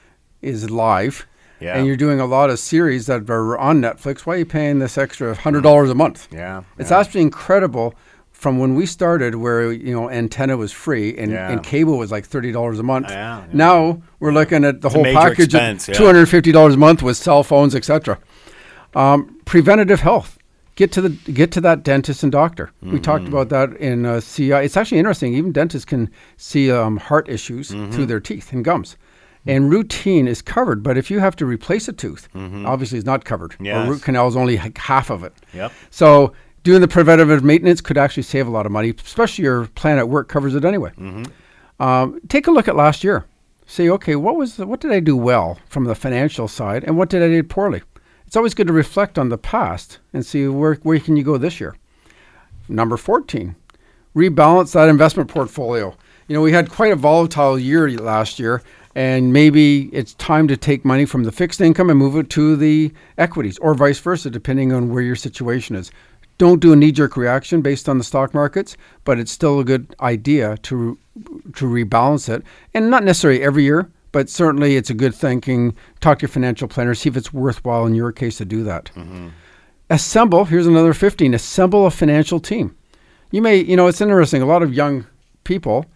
Speaker 2: is live,
Speaker 1: Yeah.
Speaker 2: and you're doing a lot of series that are on Netflix, why are you paying this extra hundred dollars a month?
Speaker 1: Yeah,
Speaker 2: it's
Speaker 1: yeah.
Speaker 2: actually incredible. From when we started, where you know antenna was free and,
Speaker 1: Yeah.
Speaker 2: and cable was like thirty dollars a month.
Speaker 1: Yeah, yeah.
Speaker 2: Now we're looking at the
Speaker 1: a
Speaker 2: whole package
Speaker 1: expense,
Speaker 2: of two hundred fifty dollars a month with cell phones, etc. Um, preventative health. Get to the get to that dentist and doctor. We talked
Speaker 1: Mm-hmm.
Speaker 2: about that in uh, CI. It's actually interesting. Even dentists can see um, heart issues
Speaker 1: Mm-hmm.
Speaker 2: through their teeth and gums. And routine is covered, but if you have to replace a tooth, obviously it's not covered.
Speaker 1: Mm-hmm. Yes.
Speaker 2: Or root canal is only like half of it.
Speaker 1: Yep.
Speaker 2: So doing the preventative maintenance could actually save a lot of money, especially your plan at work covers it anyway. Um, take a look at last year. Say, okay, what was the, what did I do well from the financial side, and what did I do poorly? It's always good to reflect on the past and see where where can you go this year. Number fourteen, rebalance that investment portfolio. You know, we had quite a volatile year last year, and maybe it's time to take money from the fixed income and move it to the equities, or vice versa, depending on where your situation is. Don't do a knee-jerk reaction based on the stock markets, but it's still a good idea to to rebalance it, and not necessarily every year, but certainly it's a good thinking. Talk to your financial planner, see if it's worthwhile in your case to do that. Mm-hmm. Assemble. Here's another fifteen. Assemble a financial team. You may, you know, it's interesting. A lot of young people,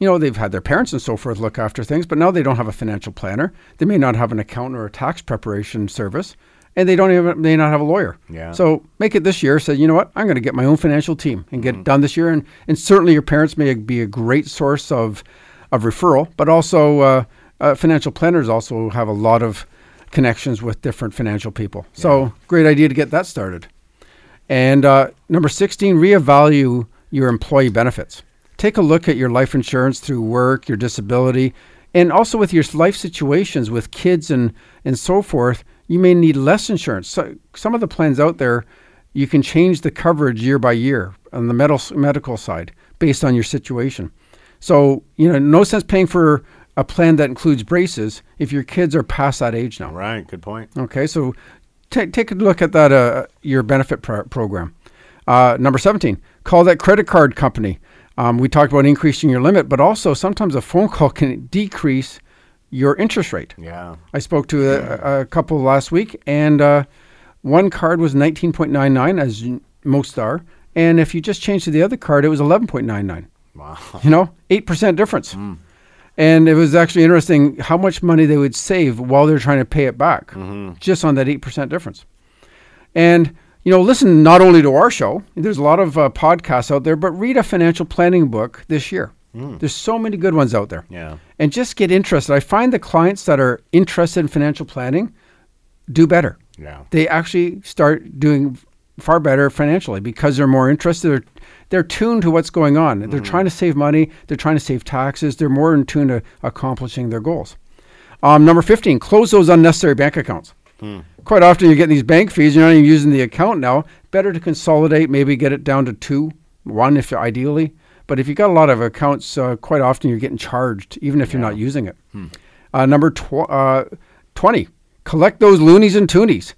Speaker 2: you know, they've had their parents and so forth look after things, but now they don't have a financial planner. They may not have an accountant or a tax preparation service, and they don't even may not have a lawyer.
Speaker 1: Yeah.
Speaker 2: So make it this year. Say, you know what, I'm going to get my own financial team and get it done this year. And and certainly your parents may be a great source of of referral, but also uh, uh, financial planners also have a lot of connections with different financial people. So great idea to get that started. And uh, number 16, reevaluate your employee benefits. Take a look at your life insurance through work, your disability, and also with your life situations with kids and, and so forth. You may need less insurance. So some of the plans out there, you can change the coverage year by year on the medical, medical side based on your situation. So, you know, no sense paying for a plan that includes braces if your kids are past that age now.
Speaker 1: Right. Good point.
Speaker 2: Okay, so take take a look at that uh, your benefit pro- program. Uh, number seventeen, call that credit card company. Um, we talked about increasing your limit, but also sometimes a phone call can decrease your interest rate.
Speaker 1: Yeah.
Speaker 2: I spoke to a, a couple last week, and uh, one card was nineteen point nine nine, as most are, and if you just change to the other card, it was eleven point nine nine.
Speaker 1: Wow.
Speaker 2: You know, eight percent difference. And it was actually interesting how much money they would save while they're trying to pay it back, just on that eight percent difference. And you know, listen not only to our show. There's a lot of uh, podcasts out there, but read a financial planning book this year. Hmm. There's so many good ones out there.
Speaker 1: Yeah.
Speaker 2: And just get interested. I find the clients that are interested in financial planning do better
Speaker 1: Yeah.
Speaker 2: they actually start doing far better financially because they're more interested. They're, they're tuned to what's going on. They're hmm. trying to save money. They're trying to save taxes. They're more in tune to accomplishing their goals. Um, number 15, close those unnecessary bank accounts. Hmm. Quite often you're getting these bank fees, you're not even using the account now. better to consolidate, maybe get it down to two, one if ideally. But if you've got a lot of accounts, uh, quite often you're getting charged, even if you're not using it. Uh, number tw- uh, 20, collect those loonies and toonies.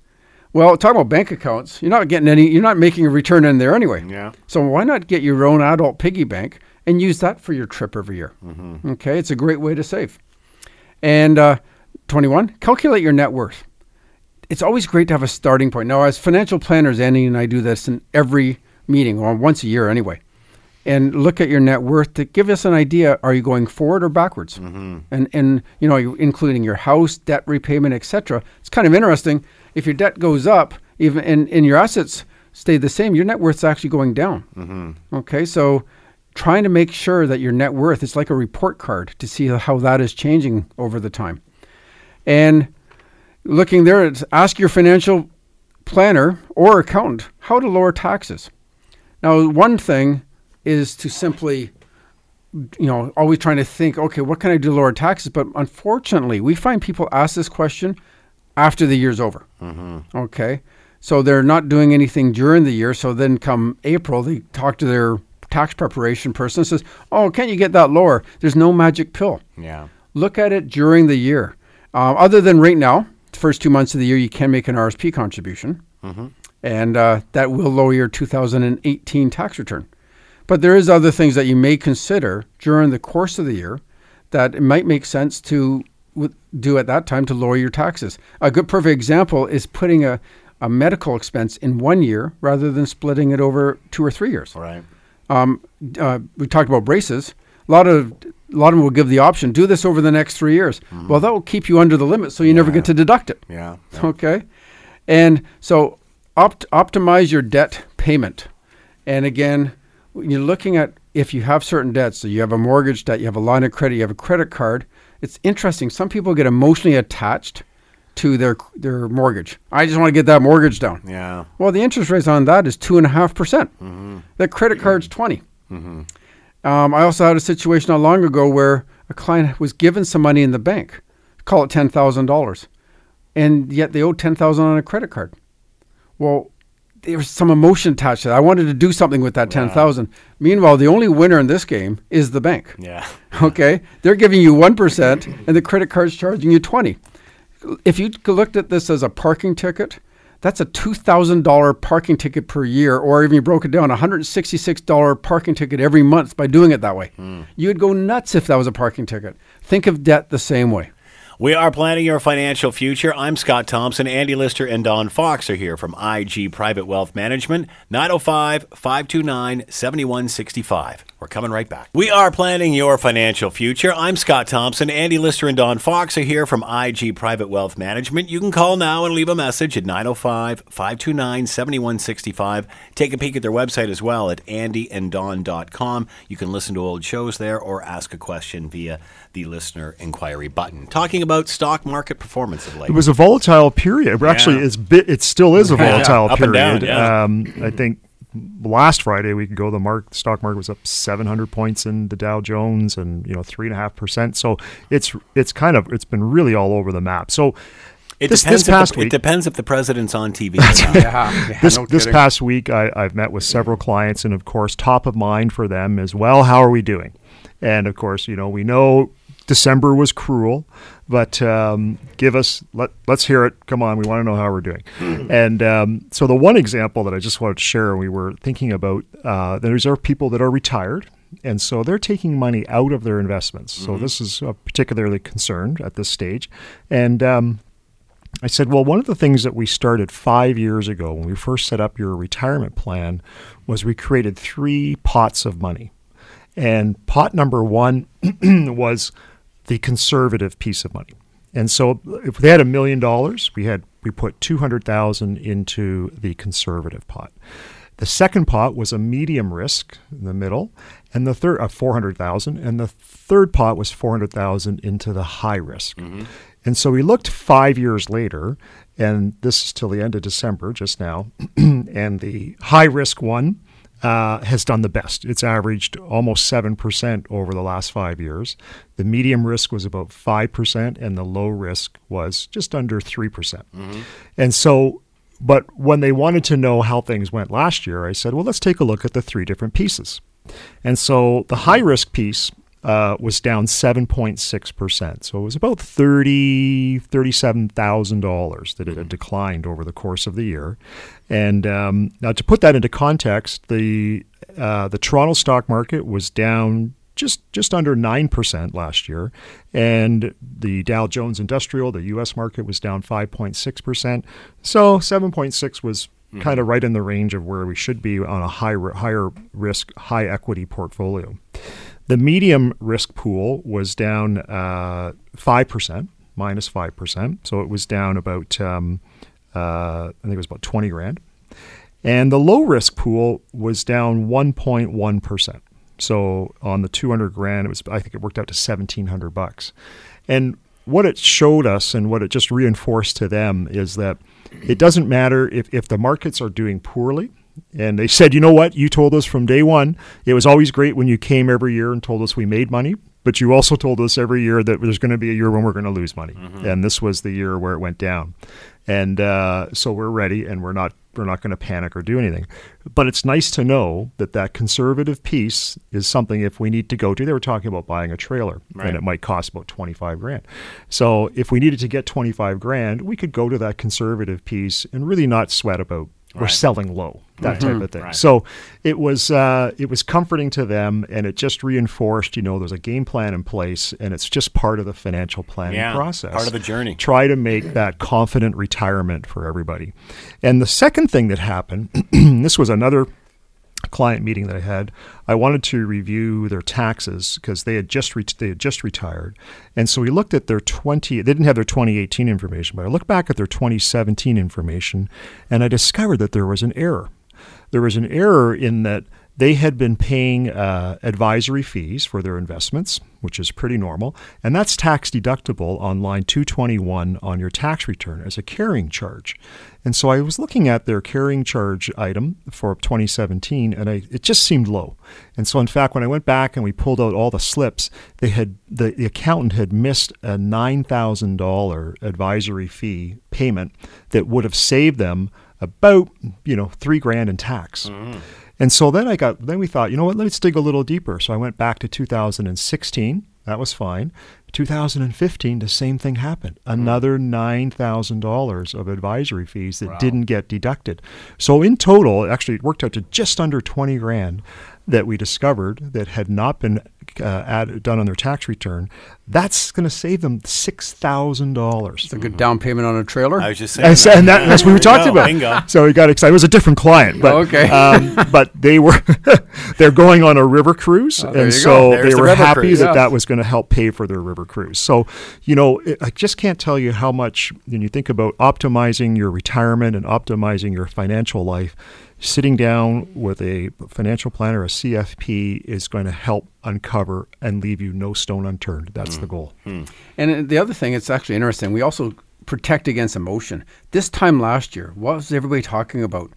Speaker 2: Well, talking about bank accounts, you're not getting any, you're not making a return in there anyway.
Speaker 1: Yeah.
Speaker 2: So why not get your own adult piggy bank and use that for your trip every year? Okay, it's a great way to save. And uh, 21, calculate your net worth. It's always great to have a starting point. Now, as financial planners, Andy and I do this in every meeting, or once a year anyway, and look at your net worth to give us an idea: are you going forward or backwards? Mm-hmm. And and you know, including your house, debt repayment, etc. It's kind of interesting. If your debt goes up, even and, and your assets stay the same, your net worth's actually going down. Mm-hmm. Okay, so trying to make sure that your net worth is like a report card to see how that is changing over the time. And looking there, ask your financial planner or accountant how to lower taxes. Now, one thing is to simply, you know, always trying to think, okay, what can I do to lower taxes? But unfortunately, we find people ask this question after the year's over. Okay. So they're not doing anything during the year. So then come April, they talk to their tax preparation person and says, oh, can't you get that lower? There's no magic pill
Speaker 1: Yeah.
Speaker 2: look at it during the year. Uh, other than right now, the first two months of the year, you can make an RSP contribution, and uh, that will lower your 2018 tax return. But there is other things that you may consider during the course of the year that it might make sense to do at that time to lower your taxes. A good perfect example is putting a, a medical expense in one year rather than splitting it over two or three years
Speaker 1: Right.
Speaker 2: um, uh, we talked about braces. A lot of a lot of them will give the option do this over the next three years. Well, that will keep you under the limit, so you never get to deduct it.
Speaker 1: Yeah.
Speaker 2: Okay, and so opt- optimize your debt payment. And again, you're looking at if you have certain debts, so you have a mortgage debt, you have a line of credit, you have a credit card. It's interesting. Some people get emotionally attached to their their mortgage. I just want to get that mortgage down.
Speaker 1: Yeah.
Speaker 2: Well, the interest rate on that is two and a half percent. Mm-hmm. The credit card's mm-hmm. 20 mm-hmm. Um, I also had a situation not long ago where a client was given some money in the bank, call it ten thousand dollars, and yet they owed ten thousand on a credit card. Well, there was some emotion attached to that. I wanted to do something with that ten thousand. Meanwhile, the only winner in this game is the bank.
Speaker 1: Yeah.
Speaker 2: Okay, they're giving you one percent, and the credit card's charging you twenty. If you looked at this as a parking ticket, that's a two thousand dollar parking ticket per year, or even you broke it down, a hundred and sixty six dollar parking ticket every month by doing it that way. Hmm. You'd go nuts if that was a parking ticket. Think of debt the same way.
Speaker 1: We are planning your financial future. I'm Scott Thompson. Andy Lister and Don Fox are here from IG Private Wealth Management, 905 529 7165. We're coming right back. We are planning your financial future. I'm Scott Thompson. Andy Lister and Don Fox are here from IG Private Wealth Management. You can call now and leave a message at 905 529 7165. Take a peek at their website as well at andyanddon.com. You can listen to old shows there or ask a question via the listener inquiry button. Talking about stock market performance of late.
Speaker 3: It was a volatile period. Actually, it's bit, it still is a
Speaker 1: Yeah.
Speaker 3: volatile
Speaker 1: and
Speaker 3: period.
Speaker 1: down, yeah.
Speaker 3: um, I think last Friday we could go. The mark stock market was up 700 points in the Dow Jones, and you know three and a half percent. So it's it's kind of it's been really all over the map. So
Speaker 1: It
Speaker 3: this,
Speaker 1: depends
Speaker 3: this
Speaker 1: if
Speaker 3: past
Speaker 1: the,
Speaker 3: week,
Speaker 1: It depends if the president's on TV. or not.
Speaker 2: Yeah, yeah
Speaker 3: this this past week I, I've met with several clients, and of course, top of mind for them is well, how are we doing? And of course, you know, we know December was cruel, but um, give us let let's hear it. Come on, we want to know how we're doing. and um, so the one example that I just wanted to share, we were thinking about. Uh, there's are people that are retired. And so they're taking money out of their investments. So this is uh, particularly concerned at this stage. And um, I said, well, one of the things that we started five years ago when we first set up your retirement plan was we created three pots of money. And pot number one was the conservative piece of money. And so if they had a million dollars, we had we put 200,000 into the conservative pot. The second pot was a medium risk in the middle, and the third uh, 400,000, and the third pot was 400,000 into the high risk. And so we looked 5 years later, and this is till the end of December just now, and the high risk one uh, has done the best. It's averaged almost 7% over the last five years. The medium risk was about 5%, and the low risk was just under 3%. And so but when they wanted to know how things went last year, I said, well, let's take a look at the three different pieces. And so the high risk piece uh, was down 7.6%. So it was about $30, $37,000 that it had declined over the course of the year. And um, now to put that into context, the, uh, the Toronto stock market was down just just under 9% last year and the Dow Jones Industrial the US market was down 5.6% so 7.6 was mm-hmm. kind of right in the range of where we should be on a high higher risk high equity portfolio the medium risk pool was down uh, 5% minus 5% so it was down about um, uh, I think it was about 20 grand and the low risk pool was down 1.1% so on the 200 grand, it was I think it worked out to 1700 bucks. And what it showed us and what it just reinforced to them is that it doesn't matter if, if the markets are doing poorly. And they said, you know what? You told us from day one, it was always great when you came every year and told us we made money. But you also told us every year that there's going to be a year when we're going to lose money. Mm-hmm. And this was the year where it went down. And uh, so we're ready and we're not we're not going to panic or do anything. But it's nice to know that that conservative piece is something if we need to go to. They were talking about buying a trailer, right. and it might cost about twenty five grand. So if we needed to get twenty five grand, we could go to that conservative piece and really not sweat about right. or selling low, that mm-hmm. type of thing. Right. So it was uh, it was comforting to them, and it just reinforced, you know, there's a game plan in place, and it's just part of the financial planning
Speaker 1: yeah,
Speaker 3: process,
Speaker 1: part of the journey.
Speaker 3: Try to make that confident retirement for everybody. And the second thing that happened, this was another client meeting that I had, I wanted to review their taxes because they had just re- they had just retired, and so we looked at their 20. They didn't have their 2018 information, but I looked back at their 2017 information, and I discovered that there was an error. There was an error in that they had been paying uh, advisory fees for their investments, which is pretty normal, and that's tax deductible on line 221 on your tax return as a carrying charge. And so I was looking at their carrying charge item for 2017, and I, it just seemed low. And so, in fact, when I went back and we pulled out all the slips, they had the, the accountant had missed a nine thousand dollar advisory fee payment that would have saved them about you know three grand in tax. Mm-hmm. And so then I got, then we thought, you know what, let's dig a little deeper. So I went back to 2016. That was fine. 2015, the same thing happened. Hmm. Another $9,000 of advisory fees that wow. didn't get deducted. So in total, actually, it worked out to just under 20 grand that we discovered that had not been uh, added, done on their tax return, that's going to save them six thousand dollars.
Speaker 2: It's a good down payment on a trailer.
Speaker 1: I was just saying, that.
Speaker 3: and that, that's what we were talking about. Bingo. So we got excited. It was a different client, but
Speaker 2: okay.
Speaker 3: um, but they were they're going on a river cruise, oh, and so they the were happy cruise. that that was going to help pay for their river cruise. So you know, it, I just can't tell you how much when you think about optimizing your retirement and optimizing your financial life sitting down with a financial planner, a CFP, is going to help uncover and leave you no stone unturned. That's mm. the goal. Mm.
Speaker 2: And the other thing, it's actually interesting. We also protect against emotion. This time last year, what was everybody talking about?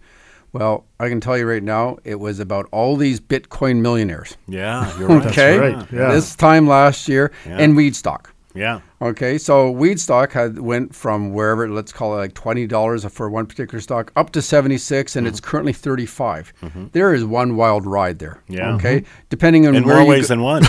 Speaker 2: Well, I can tell you right now, it was about all these Bitcoin millionaires.
Speaker 1: Yeah, you're right.
Speaker 2: okay,
Speaker 3: right. Yeah.
Speaker 2: this time last year, yeah. and weed stock.
Speaker 1: Yeah.
Speaker 2: Okay, so weed stock had went from wherever let's call it like twenty dollars for one particular stock up to seventy six, and mm-hmm. it's currently thirty five. mm mm-hmm. There is one wild ride there.
Speaker 1: Yeah.
Speaker 2: Okay, depending on
Speaker 1: in
Speaker 2: where
Speaker 1: more ways go- than one.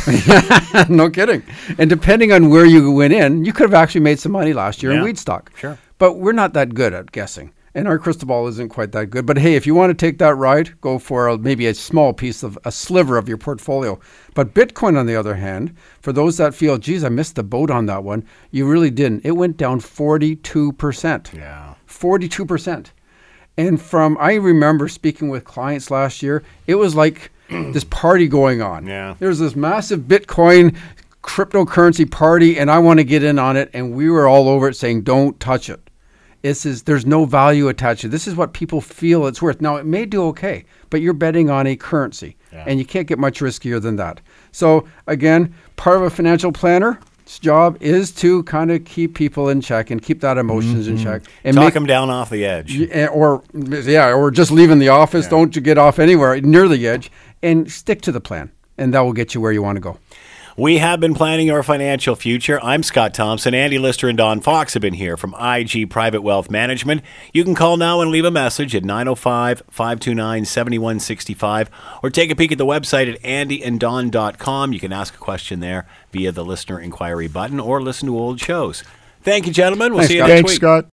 Speaker 2: no kidding. And depending on where you went in, you could have actually made some money last year yeah. in weed stock.
Speaker 1: Sure.
Speaker 2: But we're not that good at guessing and our crystal ball isn't quite that good. But hey, if you want to take that ride, go for a, maybe a small piece of a sliver of your portfolio. But Bitcoin, on the other hand, for those that feel, geez, I missed the boat on that one, you really didn't. It went down 42%.
Speaker 1: Yeah.
Speaker 2: 42%. And from, I remember speaking with clients last year, it was like this party going on.
Speaker 1: Yeah.
Speaker 2: There's this massive Bitcoin cryptocurrency party, and I want to get in on it. And we were all over it saying, don't touch it. This is there's no value attached to this is what people feel it's worth. Now it may do okay, but you're betting on a currency, yeah. and you can't get much riskier than that. So again, part of a financial planner's job is to kind of keep people in check and keep that emotions mm-hmm. in check and
Speaker 1: talk make, them down off the edge,
Speaker 2: eh, or yeah, or just leaving the office. Yeah. Don't you get off anywhere near the edge, and stick to the plan, and that will get you where you want to go.
Speaker 1: We have been planning your financial future. I'm Scott Thompson. Andy Lister and Don Fox have been here from IG Private Wealth Management. You can call now and leave a message at 905 529 7165 or take a peek at the website at andyanddon.com. You can ask a question there via the listener inquiry button or listen to old shows. Thank you, gentlemen. We'll
Speaker 2: Thanks,
Speaker 1: see you
Speaker 2: Scott.
Speaker 1: next
Speaker 3: Thanks,
Speaker 1: week.
Speaker 3: Scott.